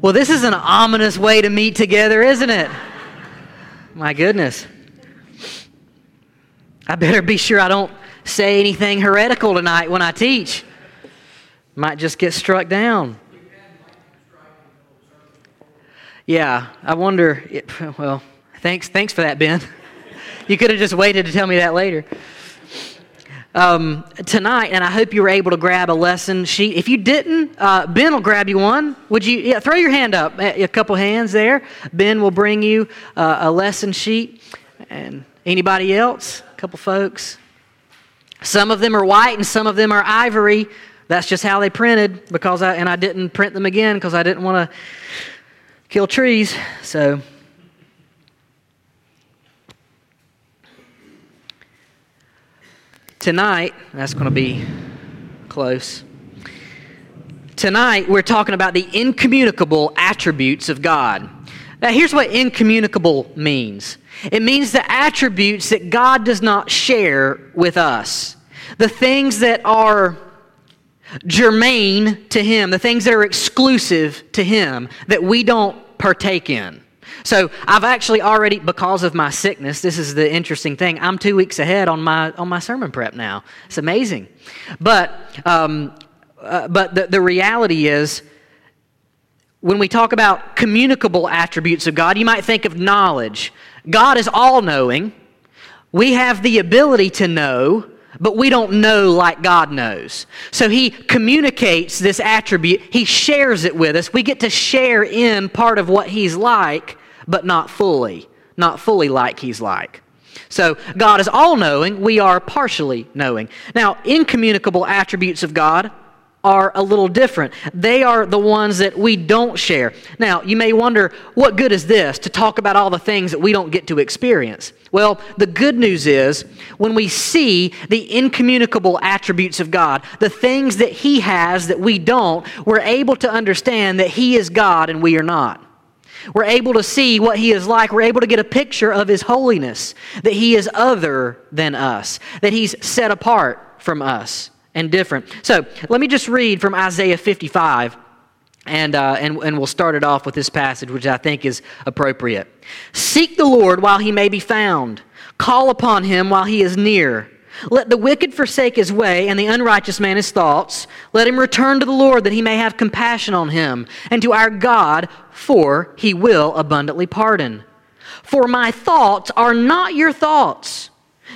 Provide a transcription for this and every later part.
Well, this is an ominous way to meet together, isn't it? My goodness. I better be sure I don't say anything heretical tonight when I teach. Might just get struck down. Yeah, I wonder. Well, thanks, thanks for that, Ben. You could have just waited to tell me that later. Um, tonight, and I hope you were able to grab a lesson sheet. If you didn't, uh, Ben will grab you one. Would you yeah, throw your hand up? A couple hands there. Ben will bring you uh, a lesson sheet. And anybody else? A couple folks. Some of them are white and some of them are ivory. That's just how they printed because I and I didn't print them again because I didn't want to kill trees. So tonight, that's going to be close. Tonight, we're talking about the incommunicable attributes of God. Now, here's what incommunicable means it means the attributes that God does not share with us, the things that are germane to Him, the things that are exclusive to Him that we don't partake in. So I've actually already, because of my sickness, this is the interesting thing. I'm two weeks ahead on my on my sermon prep now. It's amazing, but um, uh, but the, the reality is when we talk about communicable attributes of God, you might think of knowledge. God is all knowing. We have the ability to know, but we don't know like God knows. So He communicates this attribute, He shares it with us. We get to share in part of what He's like, but not fully, not fully like He's like. So God is all knowing, we are partially knowing. Now, incommunicable attributes of God are a little different. They are the ones that we don't share. Now, you may wonder, what good is this to talk about all the things that we don't get to experience? Well, the good news is when we see the incommunicable attributes of God, the things that He has that we don't, we're able to understand that He is God and we are not. We're able to see what He is like. We're able to get a picture of His holiness, that He is other than us, that He's set apart from us and different. So let me just read from Isaiah 55. And, uh, and, and we'll start it off with this passage, which I think is appropriate. Seek the Lord while he may be found, call upon him while he is near. Let the wicked forsake his way, and the unrighteous man his thoughts. Let him return to the Lord, that he may have compassion on him, and to our God, for he will abundantly pardon. For my thoughts are not your thoughts,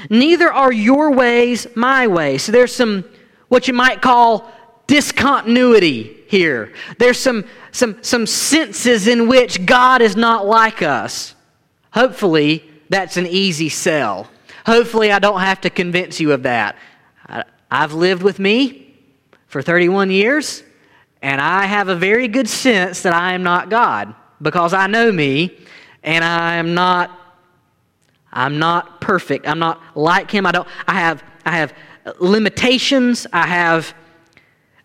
neither are your ways my ways. So there's some what you might call discontinuity here. There's some, some, some senses in which God is not like us. Hopefully, that's an easy sell. Hopefully, I don't have to convince you of that. I've lived with me for 31 years, and I have a very good sense that I am not God because I know me and I am not I'm not perfect. I'm not like him. I don't I have I have limitations. I have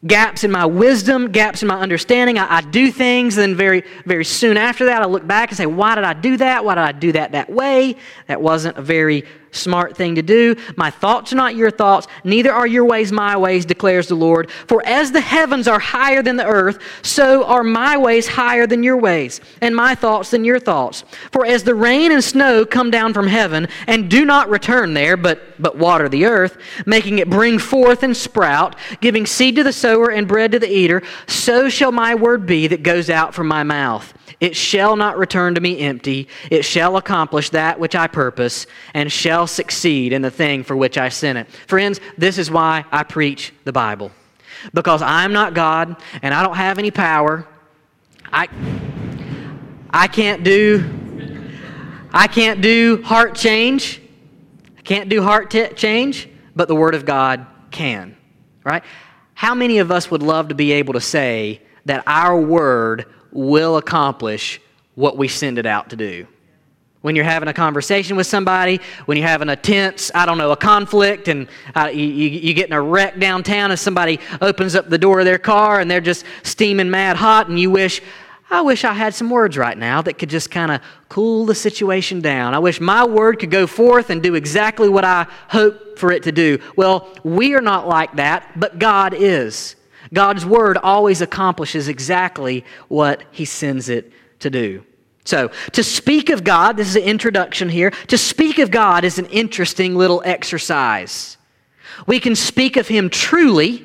gaps in my wisdom, gaps in my understanding. I, I, do things, and very, very soon after that, I look back and say, Why did I do that? Why did I do that that way? That wasn't a very smart thing to do. My thoughts are not your thoughts, neither are your ways my ways, declares the Lord. For as the heavens are higher than the earth, so are my ways higher than your ways, and my thoughts than your thoughts. For as the rain and snow come down from heaven, and do not return there, but, but water the earth, making it bring forth and sprout, giving seed to the sower and bread to the eater, so shall my word be that goes out from my mouth. It shall not return to me empty. It shall accomplish that which I purpose and shall succeed in the thing for which I sent it. Friends, this is why I preach the Bible. Because I'm not God and I don't have any power. I, I can't do I can't do heart change. I can't do heart t- change, but the Word of God can. Right? How many of us would love to be able to say that our Word will accomplish what we send it out to do. When you're having a conversation with somebody, when you're having a tense, I don't know, a conflict, and uh, you, you, get in a wreck downtown, and somebody opens up the door of their car and they're just steaming mad hot, and you wish, I wish I had some words right now that could just kind of cool the situation down. I wish my word could go forth and do exactly what I hope for it to do. Well, we are not like that, but God is. God's word always accomplishes exactly what he sends it to do. So, to speak of God, this is an introduction here. To speak of God is an interesting little exercise. We can speak of him truly,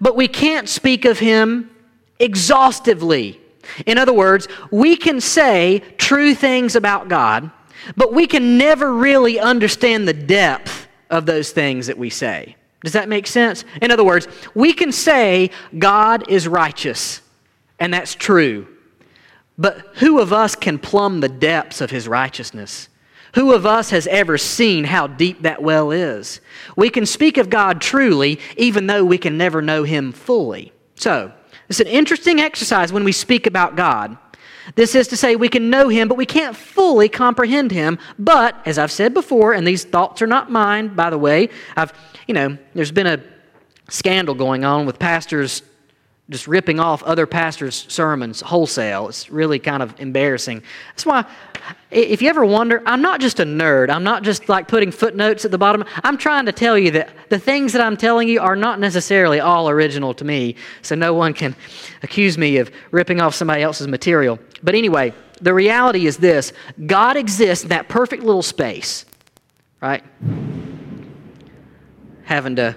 but we can't speak of him exhaustively. In other words, we can say true things about God, but we can never really understand the depth of those things that we say. Does that make sense? In other words, we can say God is righteous, and that's true. But who of us can plumb the depths of his righteousness? Who of us has ever seen how deep that well is? We can speak of God truly, even though we can never know him fully. So, it's an interesting exercise when we speak about God. This is to say, we can know him, but we can't fully comprehend him. But, as I've said before, and these thoughts are not mine, by the way, I've, you know, there's been a scandal going on with pastors just ripping off other pastors' sermons wholesale. It's really kind of embarrassing. That's why, if you ever wonder, I'm not just a nerd. I'm not just like putting footnotes at the bottom. I'm trying to tell you that the things that I'm telling you are not necessarily all original to me, so no one can accuse me of ripping off somebody else's material. But anyway, the reality is this God exists in that perfect little space, right? Having to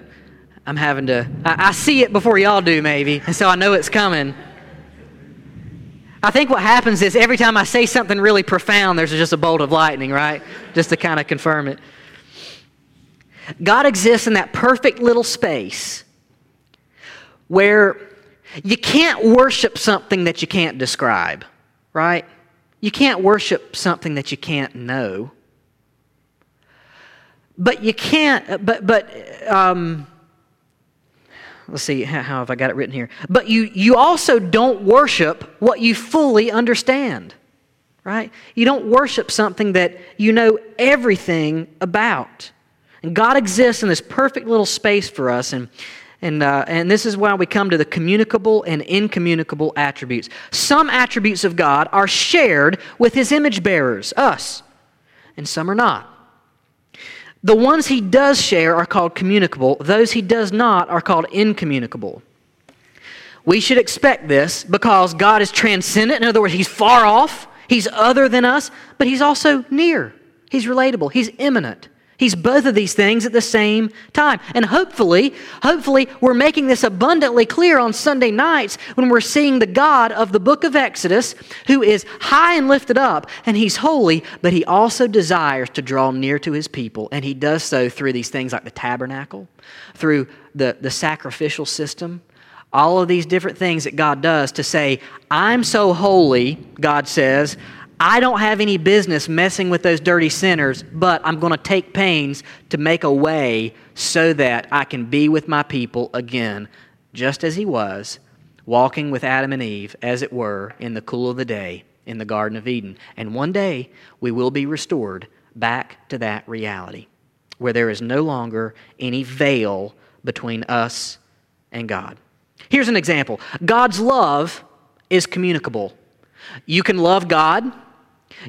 I'm having to, I, I see it before y'all do, maybe, and so I know it's coming. I think what happens is every time I say something really profound, there's just a bolt of lightning, right? Just to kind of confirm it. God exists in that perfect little space where you can't worship something that you can't describe, right? You can't worship something that you can't know. But you can't, but, but, um, let's see how have i got it written here but you you also don't worship what you fully understand right you don't worship something that you know everything about and god exists in this perfect little space for us and and, uh, and this is why we come to the communicable and incommunicable attributes. Some attributes of God are shared with his image bearers, us, and some are not. The ones he does share are called communicable, those he does not are called incommunicable. We should expect this because God is transcendent. In other words, he's far off, he's other than us, but he's also near. He's relatable, he's immanent. He's both of these things at the same time. And hopefully, hopefully, we're making this abundantly clear on Sunday nights when we're seeing the God of the book of Exodus who is high and lifted up and he's holy, but he also desires to draw near to his people. And he does so through these things like the tabernacle, through the, the sacrificial system, all of these different things that God does to say, I'm so holy, God says, I don't have any business messing with those dirty sinners, but I'm going to take pains to make a way so that I can be with my people again, just as he was, walking with Adam and Eve, as it were, in the cool of the day in the Garden of Eden. And one day we will be restored back to that reality where there is no longer any veil between us and God. Here's an example God's love is communicable. You can love God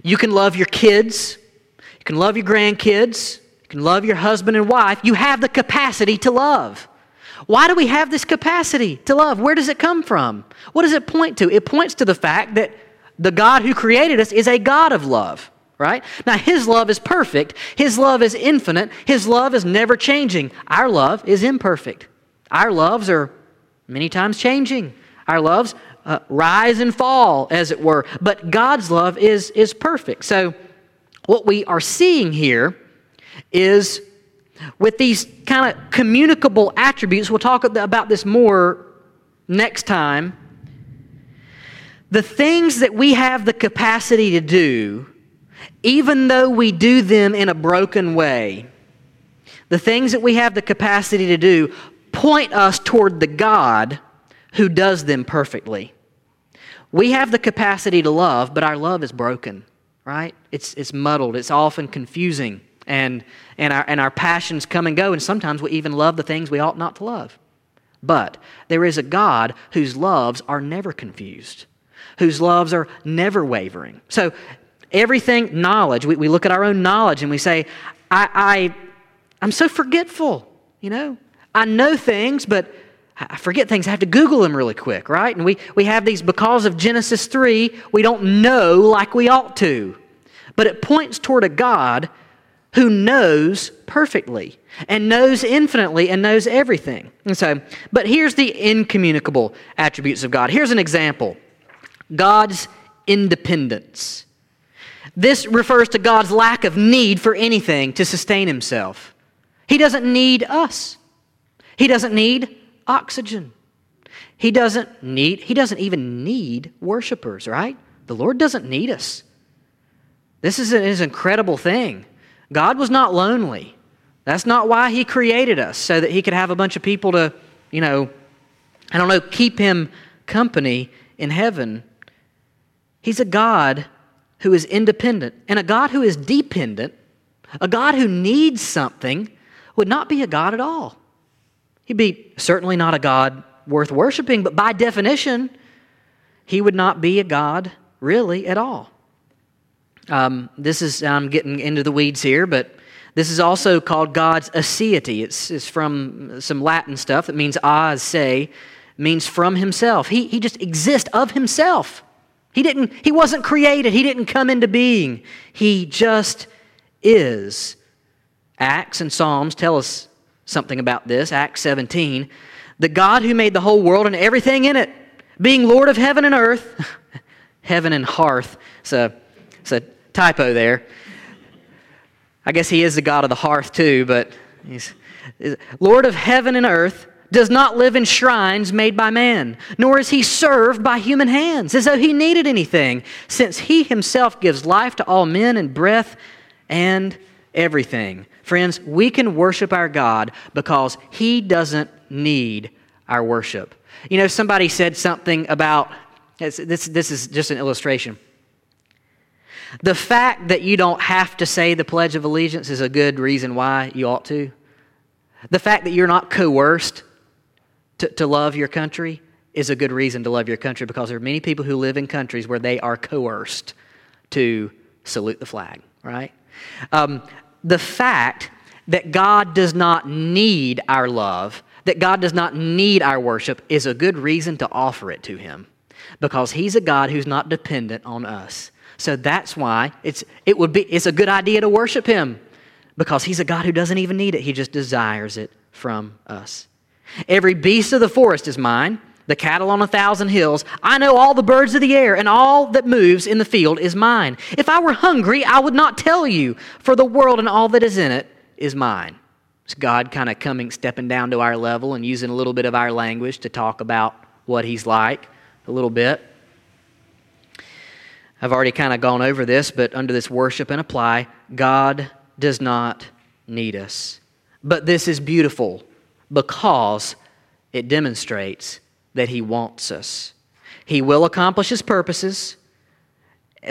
you can love your kids, you can love your grandkids, you can love your husband and wife. You have the capacity to love. Why do we have this capacity to love? Where does it come from? What does it point to? It points to the fact that the God who created us is a God of love, right? Now, His love is perfect, His love is infinite, His love is never changing. Our love is imperfect. Our loves are many times changing. Our loves uh, rise and fall, as it were. But God's love is, is perfect. So, what we are seeing here is with these kind of communicable attributes, we'll talk about this more next time. The things that we have the capacity to do, even though we do them in a broken way, the things that we have the capacity to do point us toward the God who does them perfectly. We have the capacity to love, but our love is broken, right? It's, it's muddled, it's often confusing, and, and, our, and our passions come and go, and sometimes we even love the things we ought not to love. But there is a God whose loves are never confused, whose loves are never wavering. So, everything, knowledge, we, we look at our own knowledge and we say, I, I, I'm so forgetful, you know? I know things, but I forget things. I have to Google them really quick, right? And we, we have these because of Genesis 3, we don't know like we ought to. But it points toward a God who knows perfectly and knows infinitely and knows everything. And so, but here's the incommunicable attributes of God. Here's an example God's independence. This refers to God's lack of need for anything to sustain himself. He doesn't need us. He doesn't need oxygen. He doesn't need he doesn't even need worshipers, right? The Lord doesn't need us. This is an, is an incredible thing. God was not lonely. That's not why he created us, so that he could have a bunch of people to, you know, I don't know, keep him company in heaven. He's a God who is independent. And a God who is dependent, a God who needs something, would not be a God at all. He'd be certainly not a God worth worshiping, but by definition, he would not be a God really at all. Um, this is, I'm getting into the weeds here, but this is also called God's aseity. It's, it's from some Latin stuff that means a se, means from himself. He, he just exists of himself. He didn't, he wasn't created, he didn't come into being. He just is. Acts and Psalms tell us something about this. Acts 17. The God who made the whole world and everything in it, being Lord of heaven and earth, heaven and hearth. It's a, it's a typo there. I guess he is the God of the hearth too, but he's Lord of heaven and earth does not live in shrines made by man, nor is he served by human hands, as though he needed anything, since he himself gives life to all men and breath and everything. Friends, we can worship our God because he doesn't need our worship. You know, somebody said something about this, this is just an illustration. The fact that you don't have to say the Pledge of Allegiance is a good reason why you ought to. The fact that you're not coerced to, to love your country is a good reason to love your country because there are many people who live in countries where they are coerced to salute the flag, right? Um, the fact that God does not need our love, that God does not need our worship, is a good reason to offer it to Him because He's a God who's not dependent on us. So that's why it's, it would be, it's a good idea to worship Him because He's a God who doesn't even need it, He just desires it from us. Every beast of the forest is mine, the cattle on a thousand hills. I know all the birds of the air, and all that moves in the field is mine. If I were hungry, I would not tell you, for the world and all that is in it is mine. It's God kind of coming, stepping down to our level and using a little bit of our language to talk about what He's like a little bit. I've already kind of gone over this, but under this worship and apply, God does not need us. But this is beautiful because it demonstrates that He wants us. He will accomplish His purposes,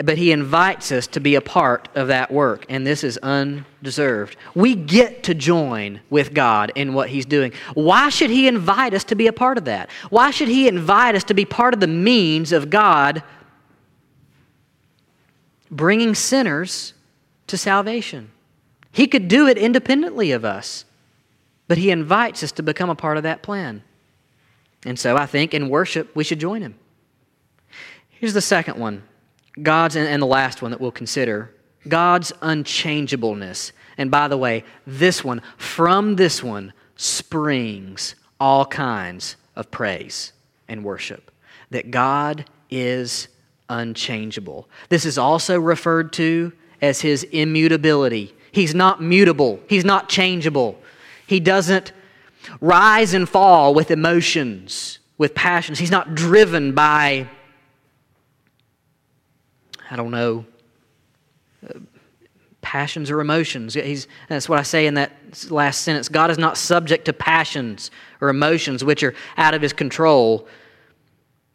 but He invites us to be a part of that work, and this is undeserved. We get to join with God in what He's doing. Why should He invite us to be a part of that? Why should He invite us to be part of the means of God bringing sinners to salvation? He could do it independently of us. But he invites us to become a part of that plan. And so I think in worship, we should join him. Here's the second one God's, and the last one that we'll consider God's unchangeableness. And by the way, this one, from this one, springs all kinds of praise and worship. That God is unchangeable. This is also referred to as his immutability. He's not mutable, he's not changeable. He doesn't rise and fall with emotions, with passions. He's not driven by, I don't know, uh, passions or emotions. He's, that's what I say in that last sentence. God is not subject to passions or emotions which are out of his control.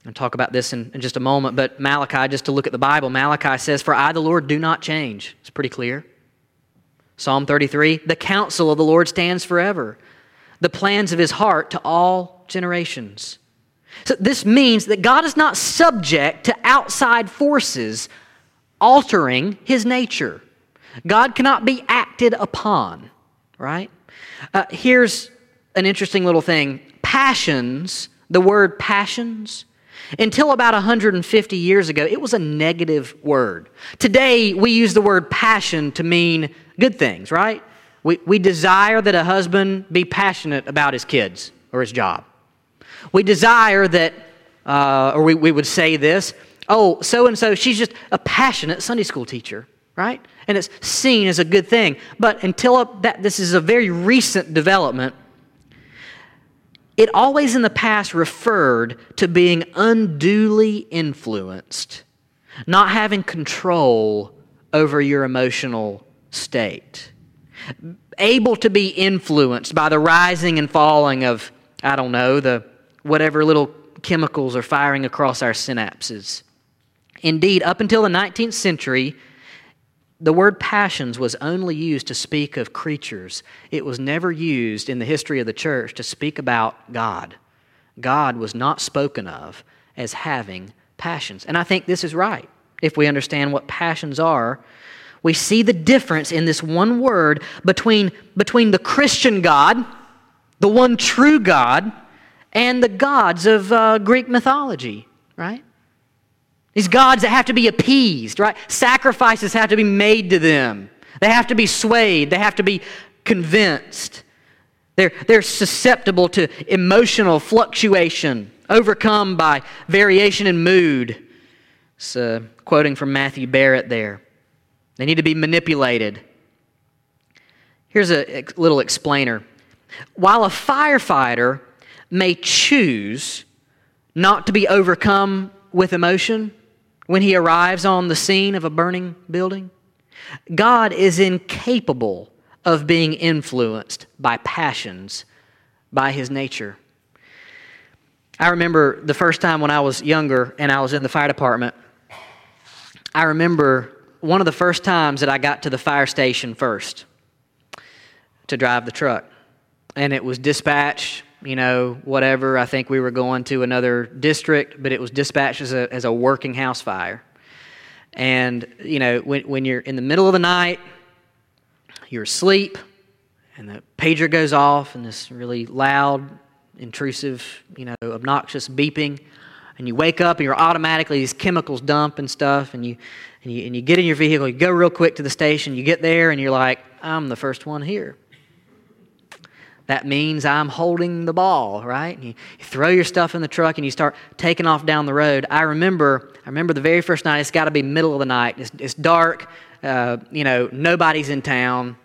I'll talk about this in, in just a moment, but Malachi, just to look at the Bible, Malachi says, For I, the Lord, do not change. It's pretty clear. Psalm 33 The counsel of the Lord stands forever, the plans of his heart to all generations. So this means that God is not subject to outside forces altering his nature. God cannot be acted upon, right? Uh, here's an interesting little thing passions, the word passions, until about 150 years ago, it was a negative word. Today, we use the word passion to mean good things, right? We, we desire that a husband be passionate about his kids or his job. We desire that, uh, or we, we would say this, oh, so and so, she's just a passionate Sunday school teacher, right? And it's seen as a good thing. But until that, this is a very recent development, it always in the past referred to being unduly influenced, not having control over your emotional state, able to be influenced by the rising and falling of, I don't know, the whatever little chemicals are firing across our synapses. Indeed, up until the 19th century, the word passions was only used to speak of creatures. It was never used in the history of the church to speak about God. God was not spoken of as having passions. And I think this is right if we understand what passions are. We see the difference in this one word between, between the Christian God, the one true God, and the gods of uh, Greek mythology, right? These gods that have to be appeased, right? Sacrifices have to be made to them. They have to be swayed. They have to be convinced. They're, they're susceptible to emotional fluctuation, overcome by variation in mood. It's uh, quoting from Matthew Barrett there. They need to be manipulated. Here's a little explainer. While a firefighter may choose not to be overcome with emotion, when he arrives on the scene of a burning building? God is incapable of being influenced by passions by his nature. I remember the first time when I was younger and I was in the fire department. I remember one of the first times that I got to the fire station first to drive the truck. And it was dispatch you know, whatever. I think we were going to another district, but it was dispatched as a, as a working house fire. And, you know, when, when you're in the middle of the night, you're asleep, and the pager goes off, and this really loud, intrusive, you know, obnoxious beeping. And you wake up, and you're automatically, these chemicals dump and stuff, and you, and you, and you get in your vehicle, you go real quick to the station, you get there, and you're like, I'm the first one here that means I'm holding the ball, right? You, you, throw your stuff in the truck and you start taking off down the road. I remember, I remember the very first night. It's got to be middle of the night. It's, it's dark. Uh, you know, nobody's in town.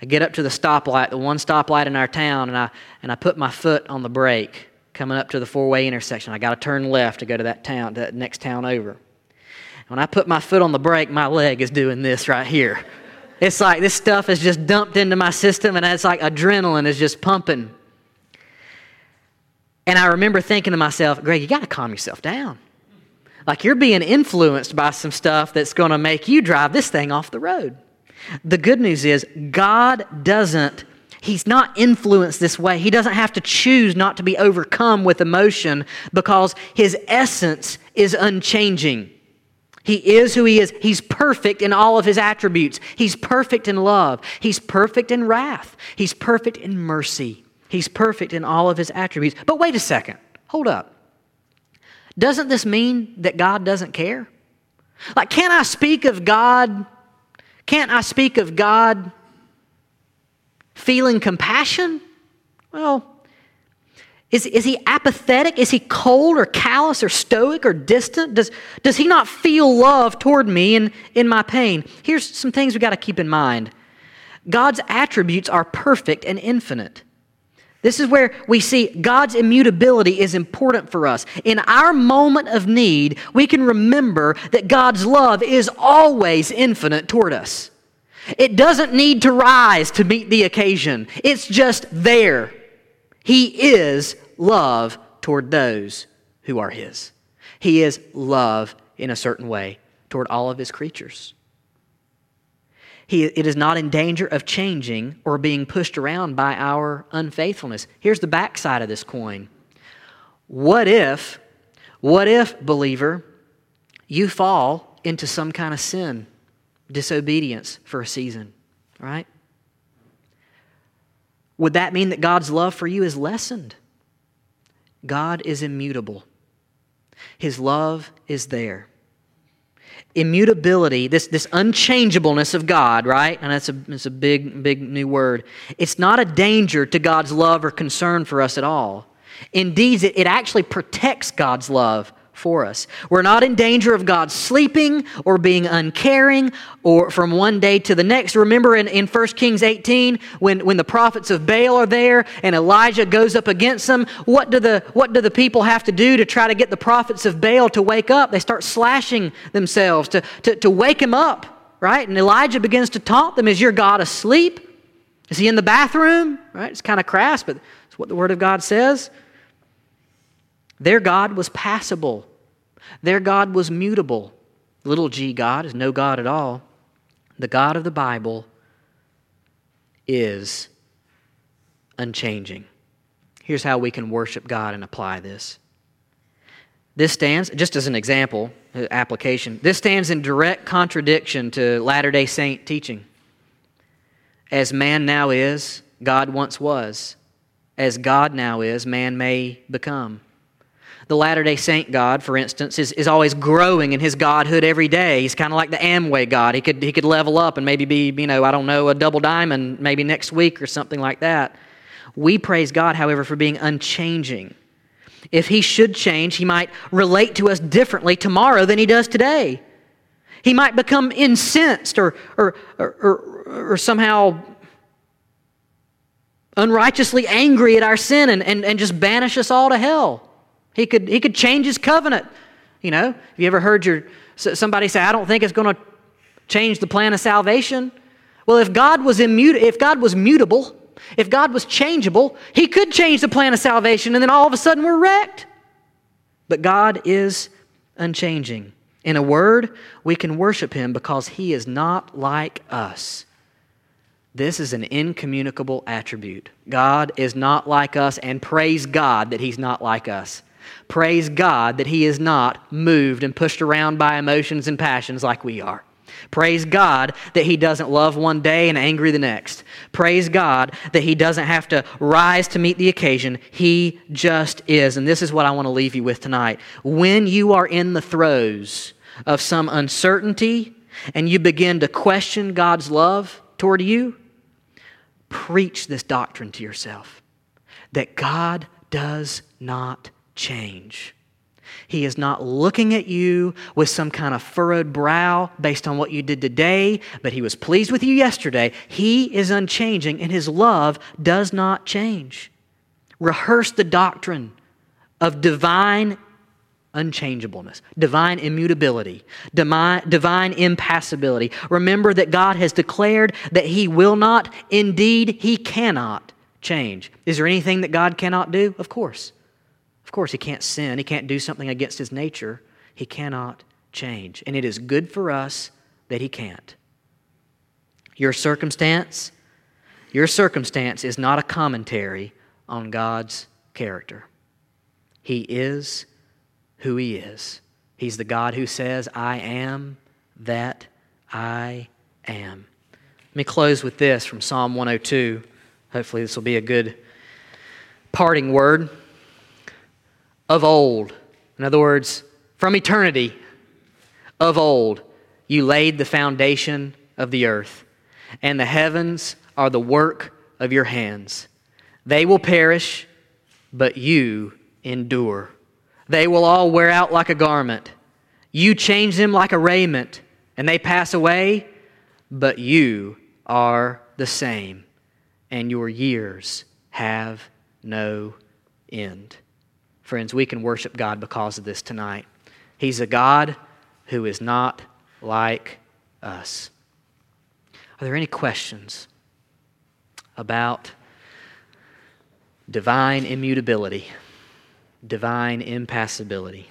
I get up to the stoplight, the one stoplight in our town, and I and I put my foot on the brake coming up to the four-way intersection. I got to turn left to go to that town, to that next town over. When I put my foot on the brake, my leg is doing this right here. It's like this stuff is just dumped into my system, and it's like adrenaline is just pumping. And I remember thinking to myself, Greg, you got to calm yourself down. Like you're being influenced by some stuff that's going to make you drive this thing off the road. The good news is, God doesn't, He's not influenced this way. He doesn't have to choose not to be overcome with emotion because His essence is unchanging. He is who he is. He's perfect in all of his attributes. He's perfect in love. He's perfect in wrath. He's perfect in mercy. He's perfect in all of his attributes. But wait a second. Hold up. Doesn't this mean that God doesn't care? Like, can't I speak of God? Can't I speak of God feeling compassion? Well, is, is he apathetic? Is he cold or callous or stoic or distant? Does, does he not feel love toward me in, in my pain? Here's some things we got to keep in mind God's attributes are perfect and infinite. This is where we see God's immutability is important for us. In our moment of need, we can remember that God's love is always infinite toward us. It doesn't need to rise to meet the occasion, it's just there. He is love toward those who are His. He is love in a certain way toward all of His creatures. He, it is not in danger of changing or being pushed around by our unfaithfulness. Here's the backside of this coin. What if, what if, believer, you fall into some kind of sin, disobedience for a season, right? Would that mean that God's love for you is lessened? God is immutable, His love is there. Immutability, this, this unchangeableness of God, right? And that's a, that's a big, big new word. It's not a danger to God's love or concern for us at all. Indeed, it, it actually protects God's love for us. We're not in danger of God sleeping or being uncaring or from one day to the next. Remember in, in 1 Kings 18 when, when the prophets of Baal are there and Elijah goes up against them, what do, the, what do the people have to do to try to get the prophets of Baal to wake up? They start slashing themselves to, to, to wake him up, right? And Elijah begins to taunt them, Is your God asleep? Is he in the bathroom? Right? It's kind of crass, but it's what the Word of God says. Their God was passible, their God was mutable. Little g God is no God at all. The God of the Bible is unchanging. Here's how we can worship God and apply this. This stands, just as an example, uh, application, this stands in direct contradiction to Latter day Saint teaching. As man now is, God once was. As God now is, man may become. The Latter day Saint God, for instance, is, is always growing in his godhood every day. He's kind of like the Amway God. He could, he could level up and maybe be, you know, I don't know, a double diamond maybe next week or something like that. We praise God, however, for being unchanging. If he should change, he might relate to us differently tomorrow than he does today. He might become incensed or, or, or, or, or somehow unrighteously angry at our sin and, and, and just banish us all to hell. He could, he could change his covenant. You know, have you ever heard your, somebody say, I don't think it's going to change the plan of salvation? Well, if God was immutable, if God was mutable, if God was changeable, he could change the plan of salvation and then all of a sudden we're wrecked. But God is unchanging. In a word, we can worship him because he is not like us. This is an incommunicable attribute. God is not like us, and praise God that he's not like us. Praise God that He is not moved and pushed around by emotions and passions like we are. Praise God that He doesn't love one day and angry the next. Praise God that He doesn't have to rise to meet the occasion. He just is. And this is what I want to leave you with tonight. When you are in the throes of some uncertainty and you begin to question God's love toward you, preach this doctrine to yourself that God does not change. He is not looking at you with some kind of furrowed brow based on what you did today, but He was pleased with you yesterday. He is unchanging, and His love does not change. Rehearse the doctrine of divine unchangeableness, divine immutability, divine, impassibility. Remember that God has declared that He will not, indeed, He cannot change. Is there anything that God cannot do? Of course. Of course, he can't sin, he can't do something against his nature. He cannot change. And it is good for us that he can't. Your circumstance, your circumstance is not a commentary on God's character. He is who he is. He's the God who says, I am that I am. Let me close with this from Psalm 102. Hopefully, this will be a good parting word of old. In other words, from eternity, of old, you laid the foundation of the earth, and the heavens are the work of your hands. They will perish, but you endure. They will all wear out like a garment. You change them like a raiment, and they pass away, but you are the same, and your years have no end. Friends, we can worship God because of this tonight. He's a God who is not like us. Are there any questions about divine immutability, divine impassibility?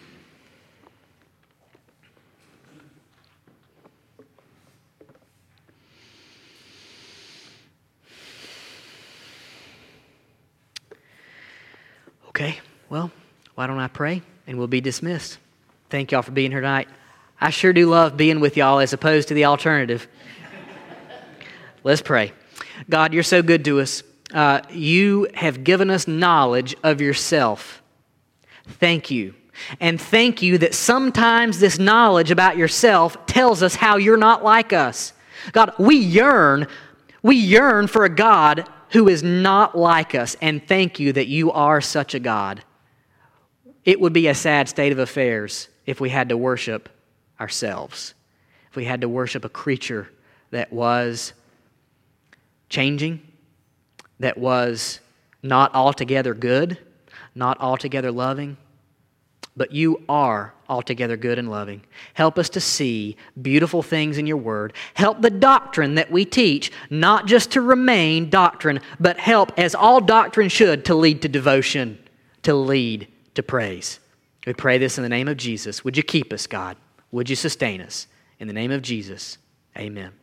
Okay, well. Why don't I pray and we'll be dismissed? Thank y'all for being here tonight. I sure do love being with y'all as opposed to the alternative. Let's pray. God, you're so good to us. Uh, you have given us knowledge of yourself. thank you. And thank you that sometimes this knowledge about yourself tells us how you're not like us. God, we yearn, we yearn for a God who is not like us, and thank you that you are such a God. It would be a sad state of affairs if we had to worship ourselves, if we had to worship a creature that was changing, that was not altogether good, not altogether loving, but you are altogether good and loving. Help us to see beautiful things in your word. Help the doctrine that we teach not just to remain doctrine, but help, as all doctrine should, to lead to devotion, to lead to praise. We pray this in the name of Jesus. Would you keep us, God? Would you sustain us? In the name of Jesus, amen.